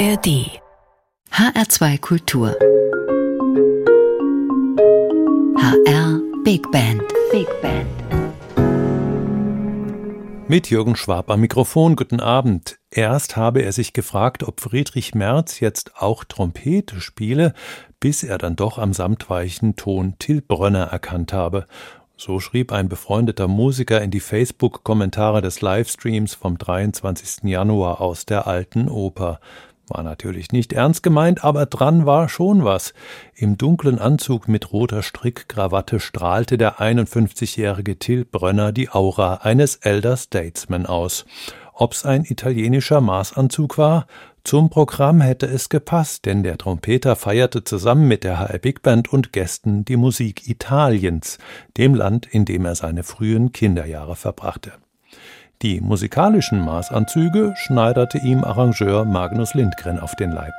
ARD HR2 Kultur HR Big Band Big Band Mit Jürgen Schwab am Mikrofon, guten Abend. Erst habe er sich gefragt, ob Friedrich Merz jetzt auch Trompete spiele, bis er dann doch am samtweichen Ton Till Brönner erkannt habe. So schrieb ein befreundeter Musiker in die Facebook-Kommentare des Livestreams vom 23. Januar aus der Alten Oper. War natürlich nicht ernst gemeint, aber dran war schon was. Im dunklen Anzug mit roter Strickkrawatte strahlte der 51-jährige Till Brönner die Aura eines Elder Statesman aus. Ob's ein italienischer Maßanzug war? Zum Programm hätte es gepasst, denn der Trompeter feierte zusammen mit der HR Big Band und Gästen die Musik Italiens, dem Land, in dem er seine frühen Kinderjahre verbrachte. Die musikalischen Maßanzüge schneiderte ihm Arrangeur Magnus Lindgren auf den Leib.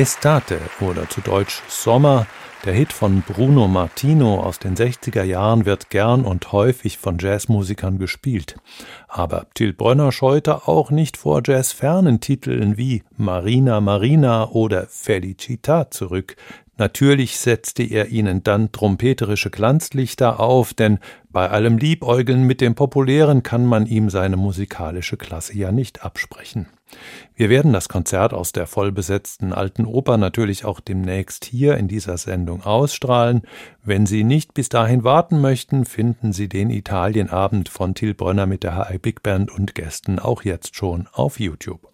Estate oder zu Deutsch Sommer, der Hit von Bruno Martino aus den 60er Jahren wird gern und häufig von Jazzmusikern gespielt. Aber Till Brönner scheute auch nicht vor jazzfernen Titeln wie Marina Marina oder Felicita zurück, Natürlich setzte er ihnen dann trompeterische Glanzlichter auf, denn bei allem Liebäugeln mit dem Populären kann man ihm seine musikalische Klasse ja nicht absprechen. Wir werden das Konzert aus der vollbesetzten Alten Oper natürlich auch demnächst hier in dieser Sendung ausstrahlen. Wenn Sie nicht bis dahin warten möchten, finden Sie den Italienabend von Till Brönner mit der HI Big Band und Gästen auch jetzt schon auf YouTube.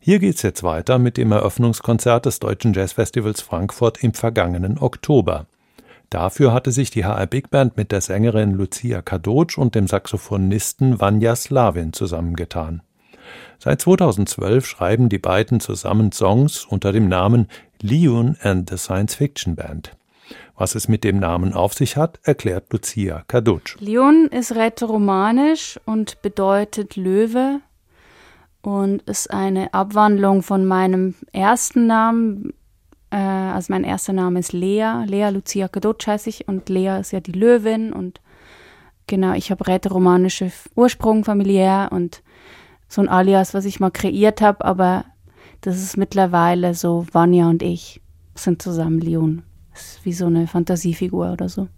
Hier geht's jetzt weiter mit dem Eröffnungskonzert des Deutschen Jazzfestivals Frankfurt im vergangenen Oktober. Dafür hatte sich die HR Big Band mit der Sängerin Lucia Kadocz und dem Saxophonisten Vanya Slavin zusammengetan. Seit 2012 schreiben die beiden zusammen Songs unter dem Namen Leon and the Science Fiction Band. Was es mit dem Namen auf sich hat, erklärt Lucia Kadocz. Leon ist rätoromanisch und bedeutet Löwe und ist eine Abwandlung von meinem ersten Namen. Äh, also mein erster Name ist Lea, Lea Lucia Kadotsch heiße ich und Lea ist ja die Löwin und genau, ich habe rätoromanische Ursprung familiär und so ein Alias, was ich mal kreiert habe, aber das ist mittlerweile so, Vanya und ich sind zusammen Leon. Das ist wie so eine Fantasiefigur oder so.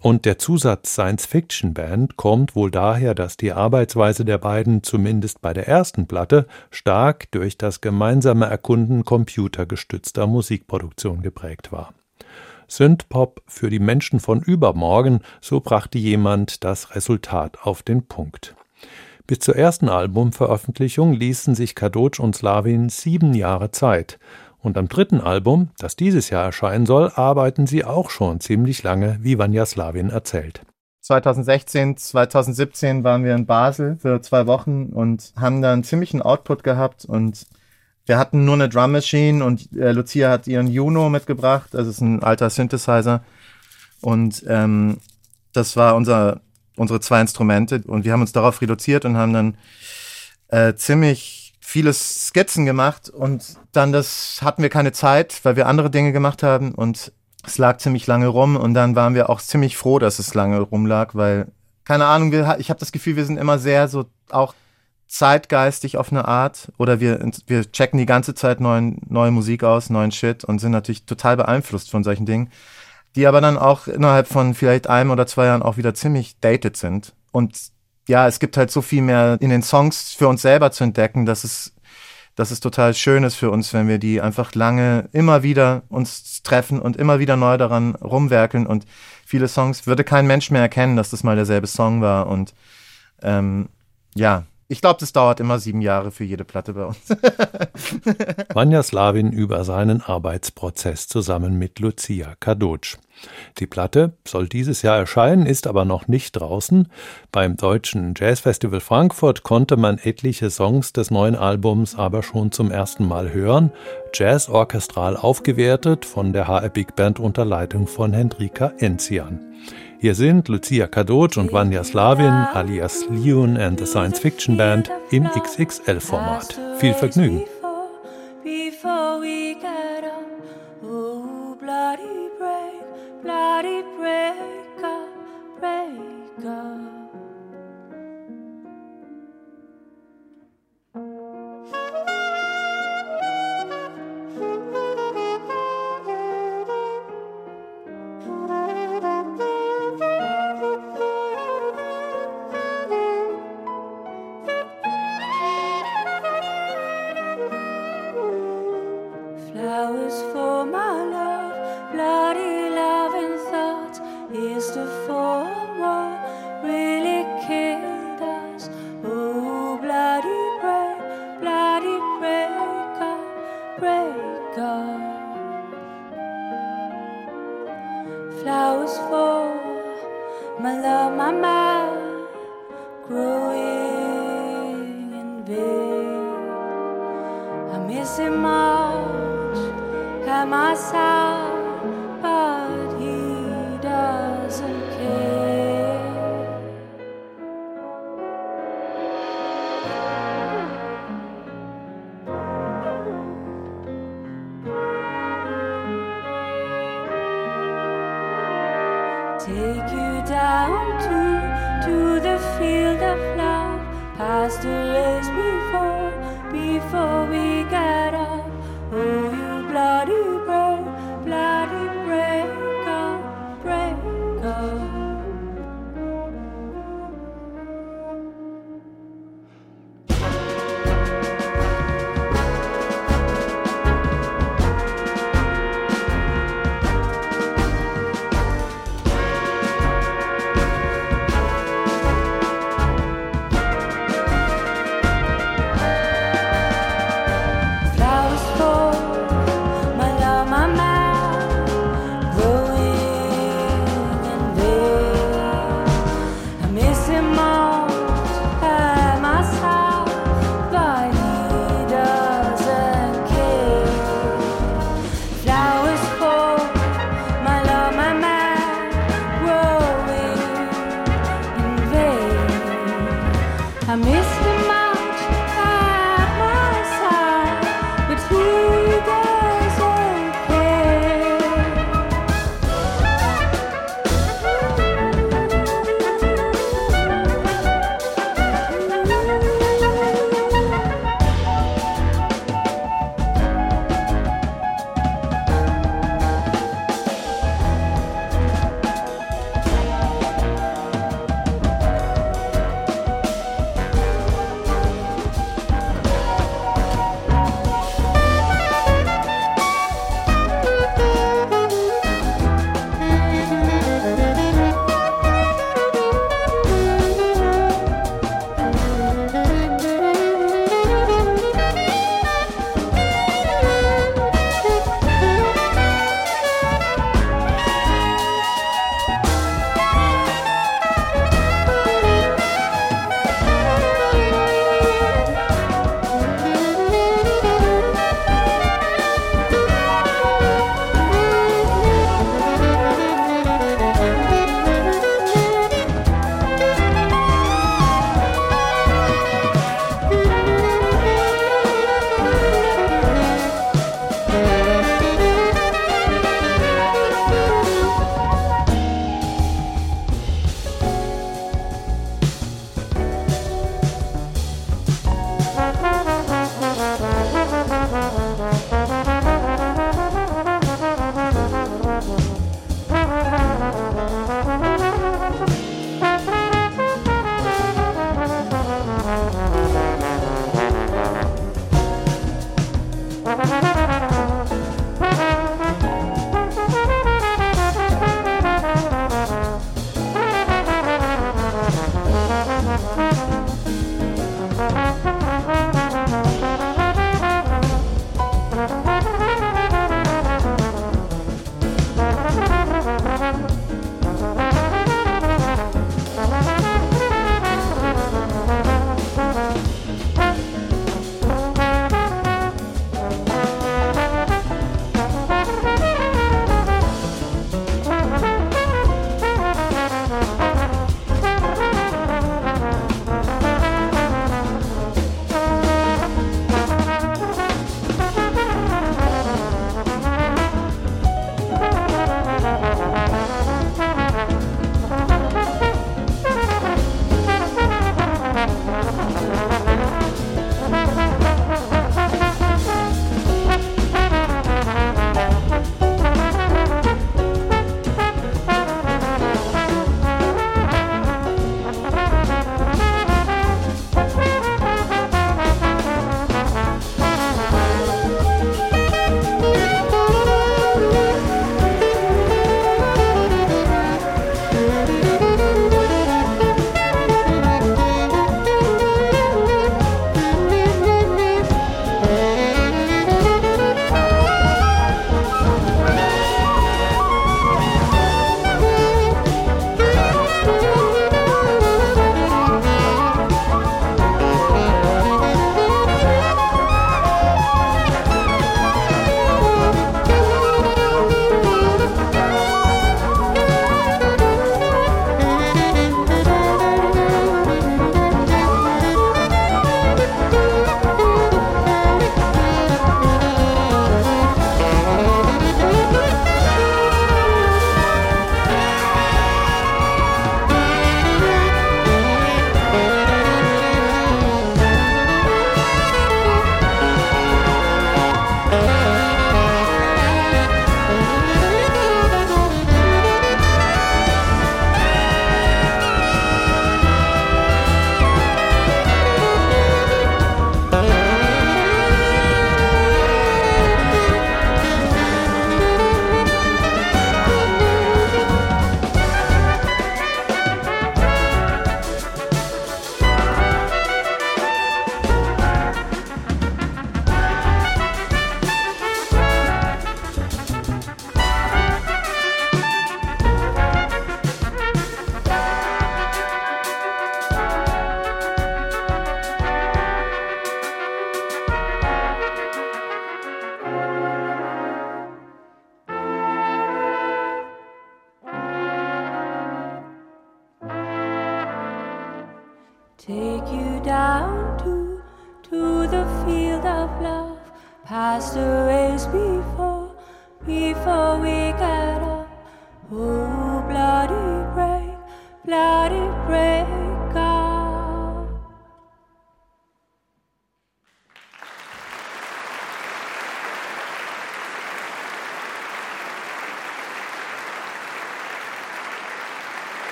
Und der Zusatz Science Fiction Band kommt wohl daher, dass die Arbeitsweise der beiden zumindest bei der ersten Platte stark durch das gemeinsame Erkunden computergestützter Musikproduktion geprägt war. Synthpop für die Menschen von übermorgen, so brachte jemand das Resultat auf den Punkt. Bis zur ersten Albumveröffentlichung ließen sich Kadocz und Slavin sieben Jahre Zeit, und am dritten Album, das dieses Jahr erscheinen soll, arbeiten sie auch schon ziemlich lange, wie Vanya Slavin erzählt. 2016, 2017 waren wir in Basel für zwei Wochen und haben da einen ziemlichen Output gehabt. Und wir hatten nur eine Drum Machine und äh, Lucia hat ihren Juno mitgebracht, das ist ein alter Synthesizer. Und ähm, das war unser, unsere zwei Instrumente. Und wir haben uns darauf reduziert und haben dann äh, ziemlich viele Skizzen gemacht. Und dann das hatten wir keine Zeit, weil wir andere Dinge gemacht haben. Und es lag ziemlich lange rum. Und dann waren wir auch ziemlich froh, dass es lange rumlag, weil keine Ahnung, wir, ich habe das Gefühl, wir sind immer sehr so auch zeitgeistig auf eine Art. Oder wir, wir checken die ganze Zeit neuen, neue Musik aus, neuen Shit und sind natürlich total beeinflusst von solchen Dingen, die aber dann auch innerhalb von vielleicht einem oder zwei Jahren auch wieder ziemlich dated sind. Und ja, es gibt halt so viel mehr in den Songs für uns selber zu entdecken, dass es, dass es total schön ist für uns, wenn wir die einfach lange immer wieder uns treffen und immer wieder neu daran rumwerkeln und viele Songs würde kein Mensch mehr erkennen, dass das mal derselbe Song war und ähm, ja, ich glaube, das dauert immer sieben Jahre für jede Platte bei uns. Vanya Slavin über seinen Arbeitsprozess zusammen mit Lucia Kadocz. Die Platte soll dieses Jahr erscheinen, ist aber noch nicht draußen. Beim Deutschen Jazzfestival Frankfurt konnte man etliche Songs des neuen Albums aber schon zum ersten Mal hören, Jazz orchestral aufgewertet von der HR Big Band unter Leitung von Hendrika Enzian. Hier sind Lucia Kadocz und Vanya Slavin alias Leon and the Science Fiction Band im XXL-Format. Viel Vergnügen!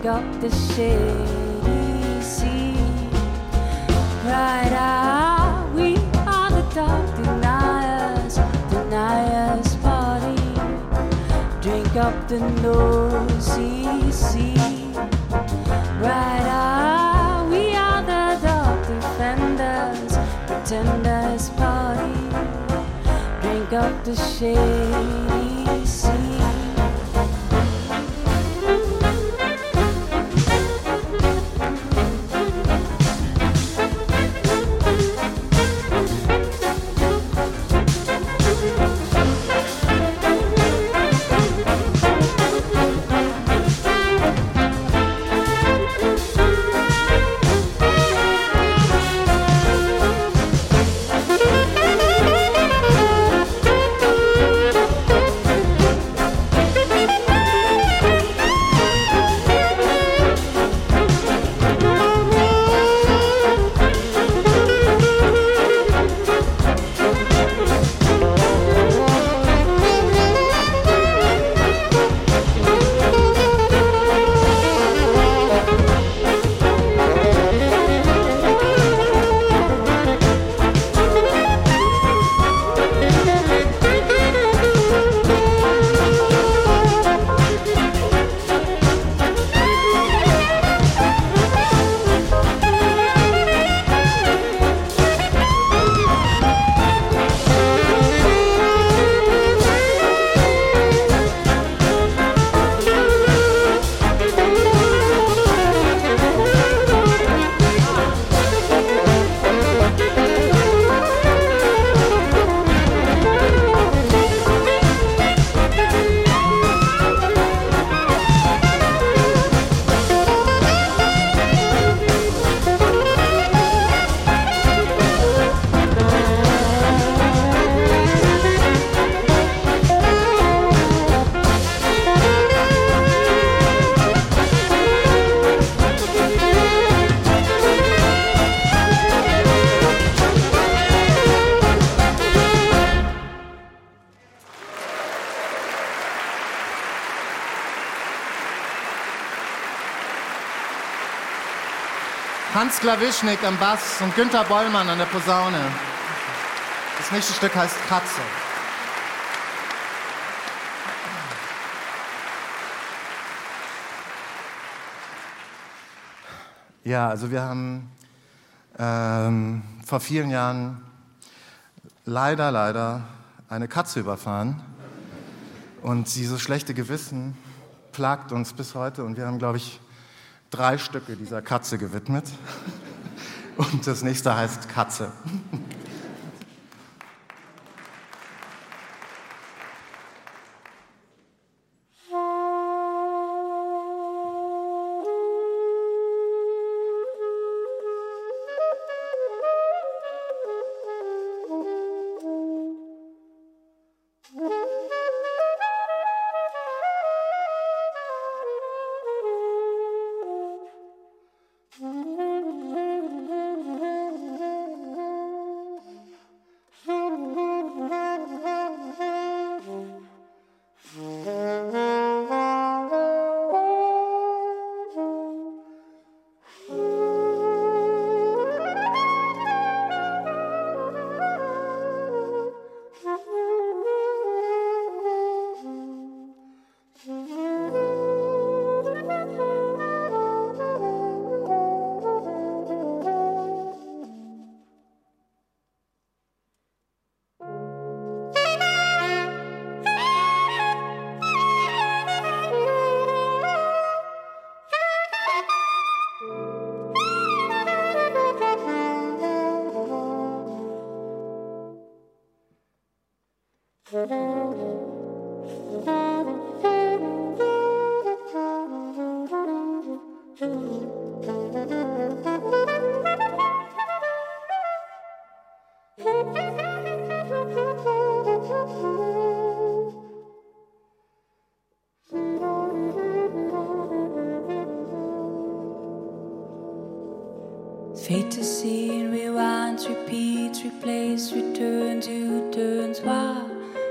Drink up the shady sea. Right out, we are the dark deniers, deniers party. Drink up the noisy sea. Right out, we are the dark defenders, pretenders party. Drink up the shady Klawischnik am Bass und Günther Bollmann an der Posaune. Das nächste Stück heißt Katze. Ja, also wir haben ähm, vor vielen Jahren leider, leider eine Katze überfahren. Und dieses schlechte Gewissen plagt uns bis heute. Und wir haben, glaube ich, drei Stücke dieser Katze gewidmet. Und das nächste heißt Katze. Fate to scene, rewinds, repeats, replace, returns, U turns. Why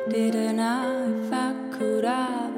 didn't I? If I could, I.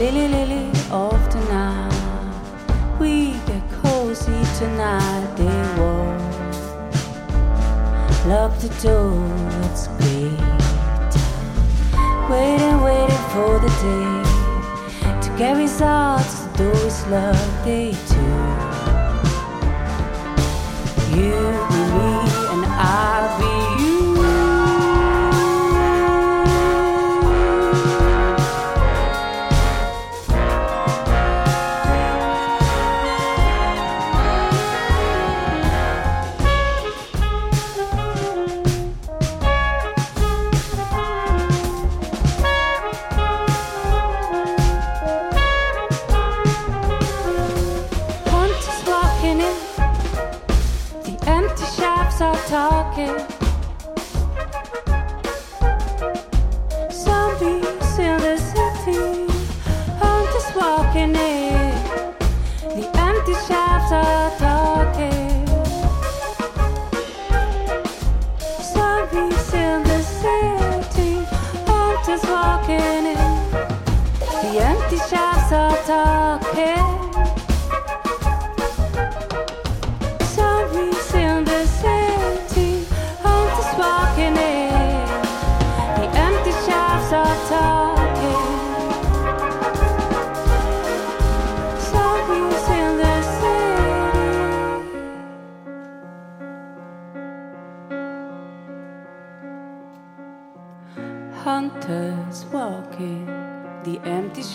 Lily, lily of the night, we get cozy tonight. They walk, lock the door, it's great. Waiting, waiting for the day to get results. Is locked, they do. You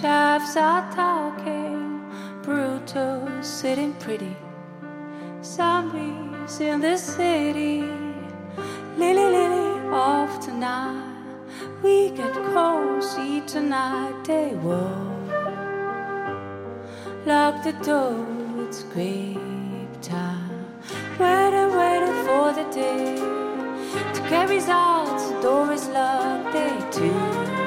shafts are talking. Brutus sitting pretty zombies in the city. Lily, lily of tonight. We get cozy tonight. They walk. Lock the door, it's grape time. Waiting, waiting for the day to carry results. The door is locked. They do.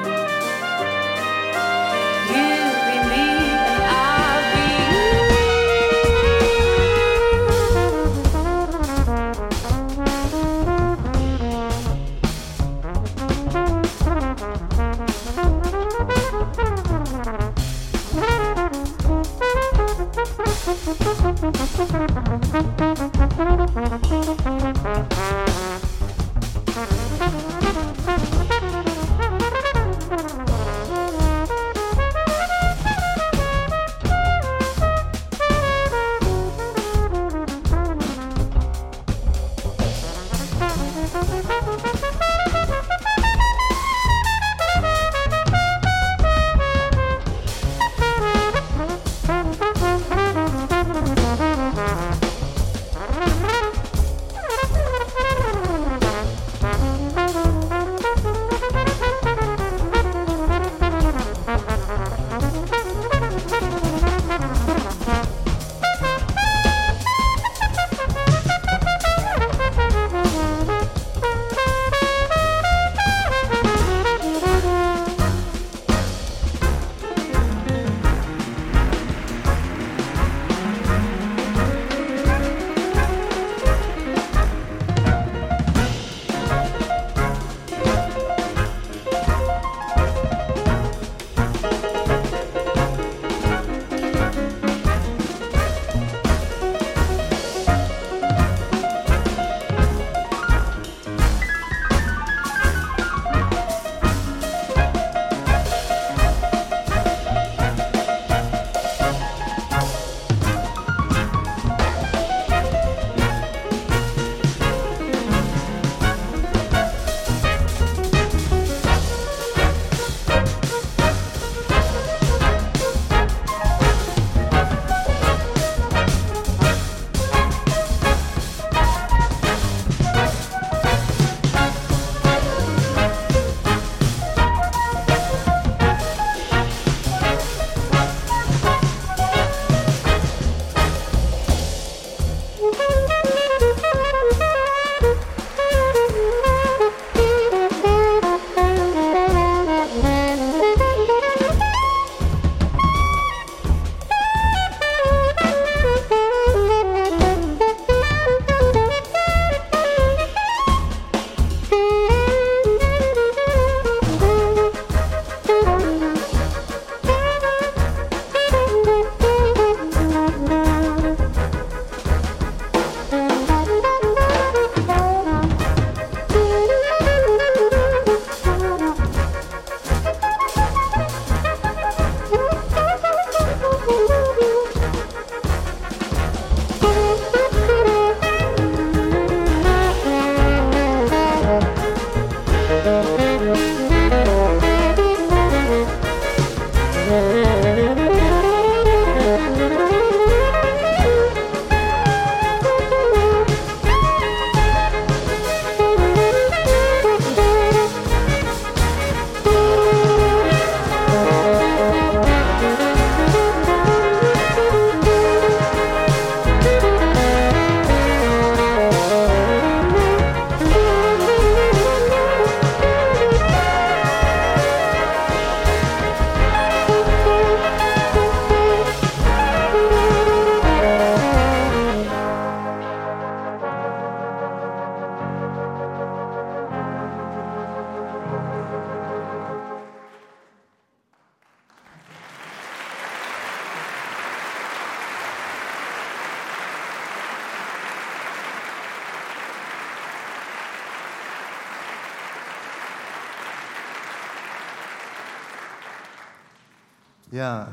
Música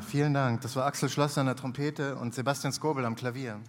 Vielen Dank. Das war Axel Schlosser an der Trompete und Sebastian Skobel am Klavier.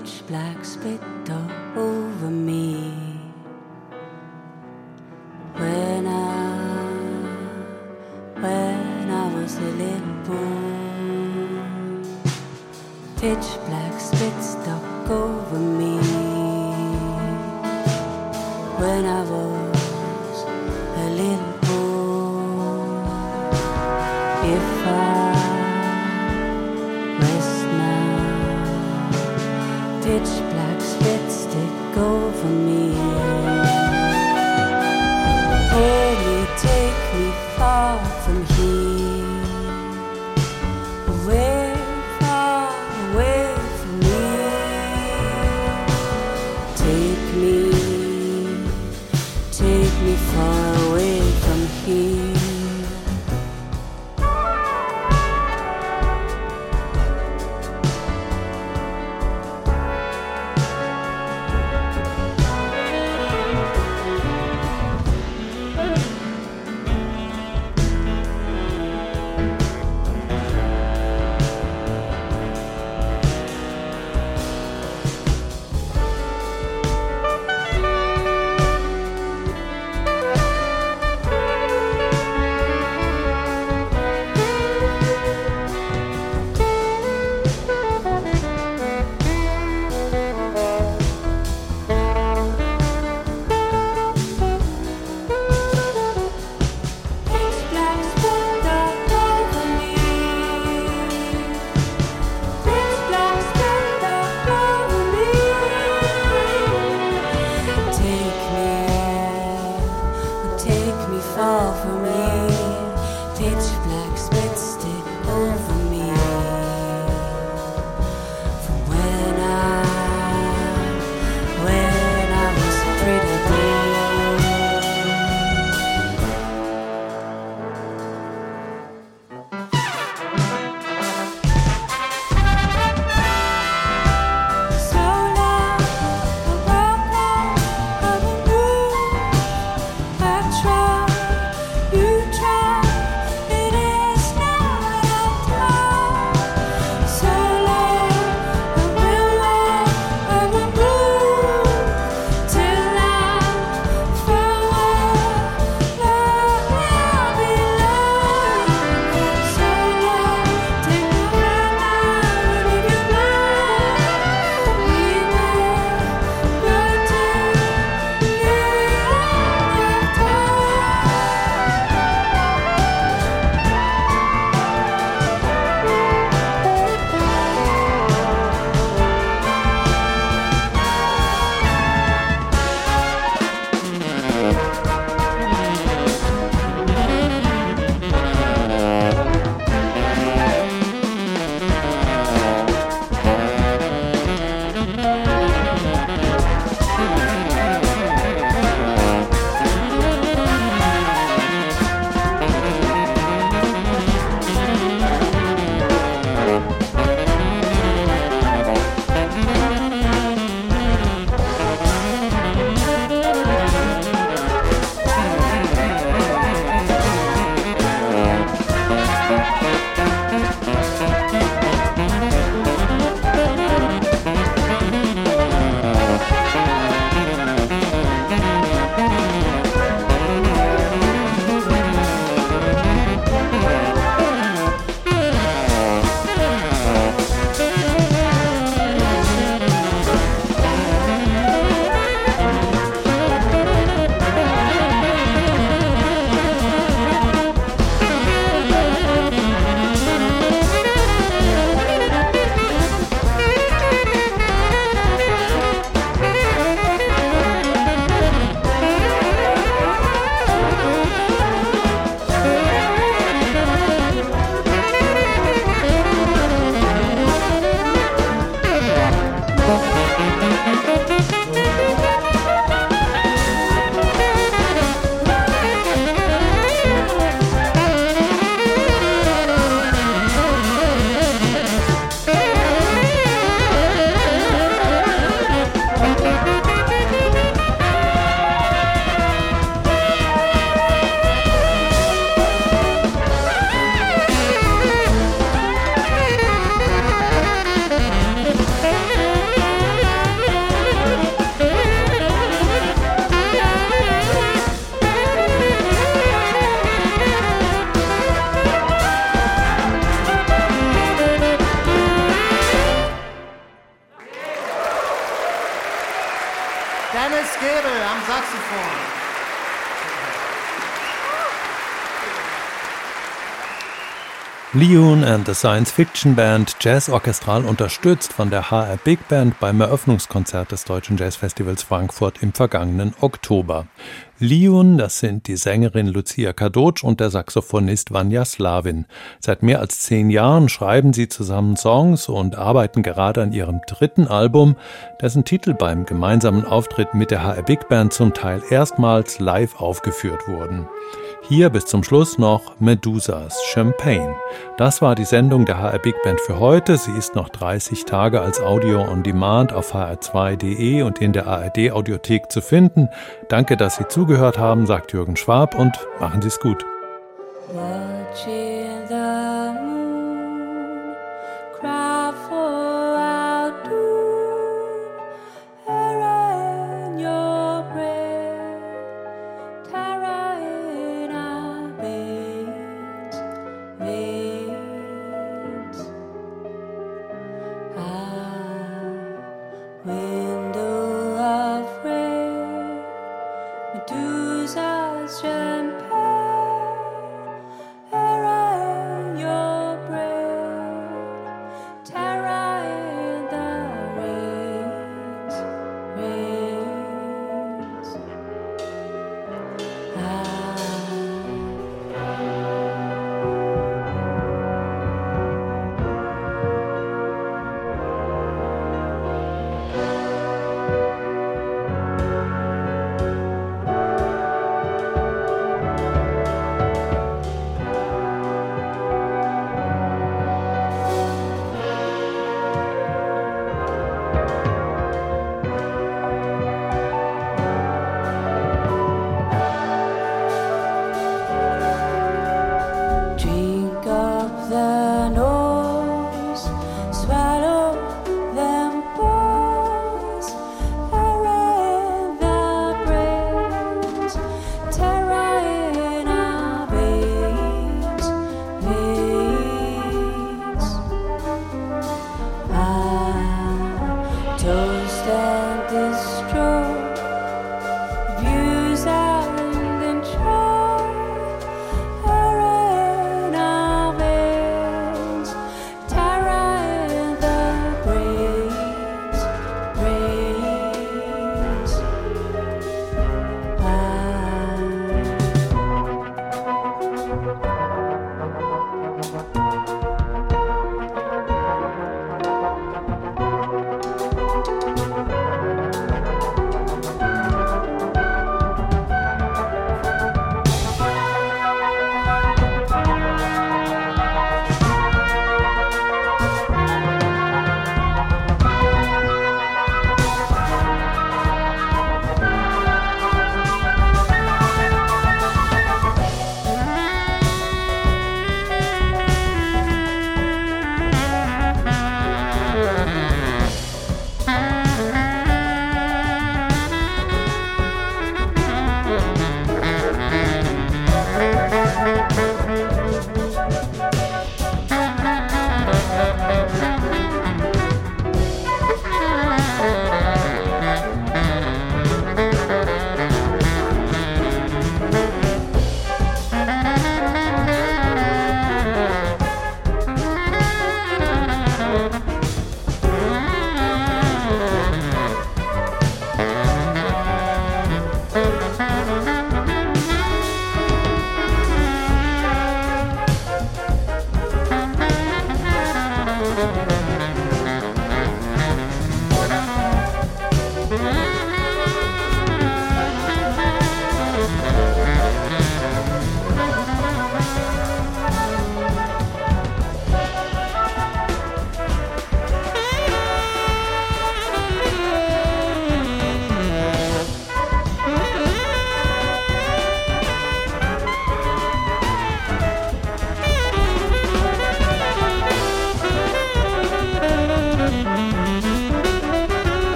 Pitch black spit all over me. When I, when I was a little boy, pitch black spit stuck over me. When I was Leon and the Science Fiction Band, Jazz orchestral unterstützt von der HR Big Band beim Eröffnungskonzert des Deutschen Jazzfestivals Frankfurt im vergangenen Oktober. Leon, das sind die Sängerin Lucia Kadocz und der Saxophonist Vanya Slavin. Seit mehr als zehn Jahren schreiben sie zusammen Songs und arbeiten gerade an ihrem dritten Album, dessen Titel beim gemeinsamen Auftritt mit der HR Big Band zum Teil erstmals live aufgeführt wurden. Hier bis zum Schluss noch Medusas Champagne. Das war die Sendung der HR Big Band für heute. Sie ist noch 30 Tage als Audio on Demand auf hr2.de und in der ARD Audiothek zu finden. Danke, dass Sie zugehört haben, sagt Jürgen Schwab und machen Sie es gut. Watching window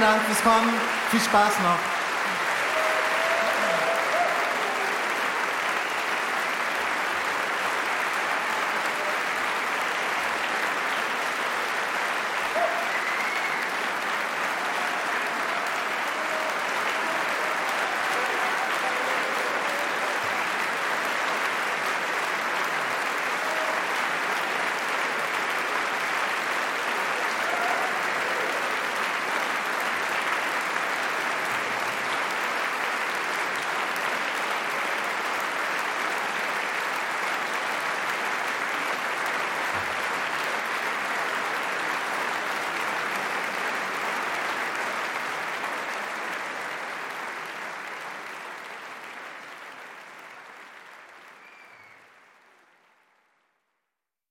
Vielen Dank fürs Kommen. Viel Spaß noch.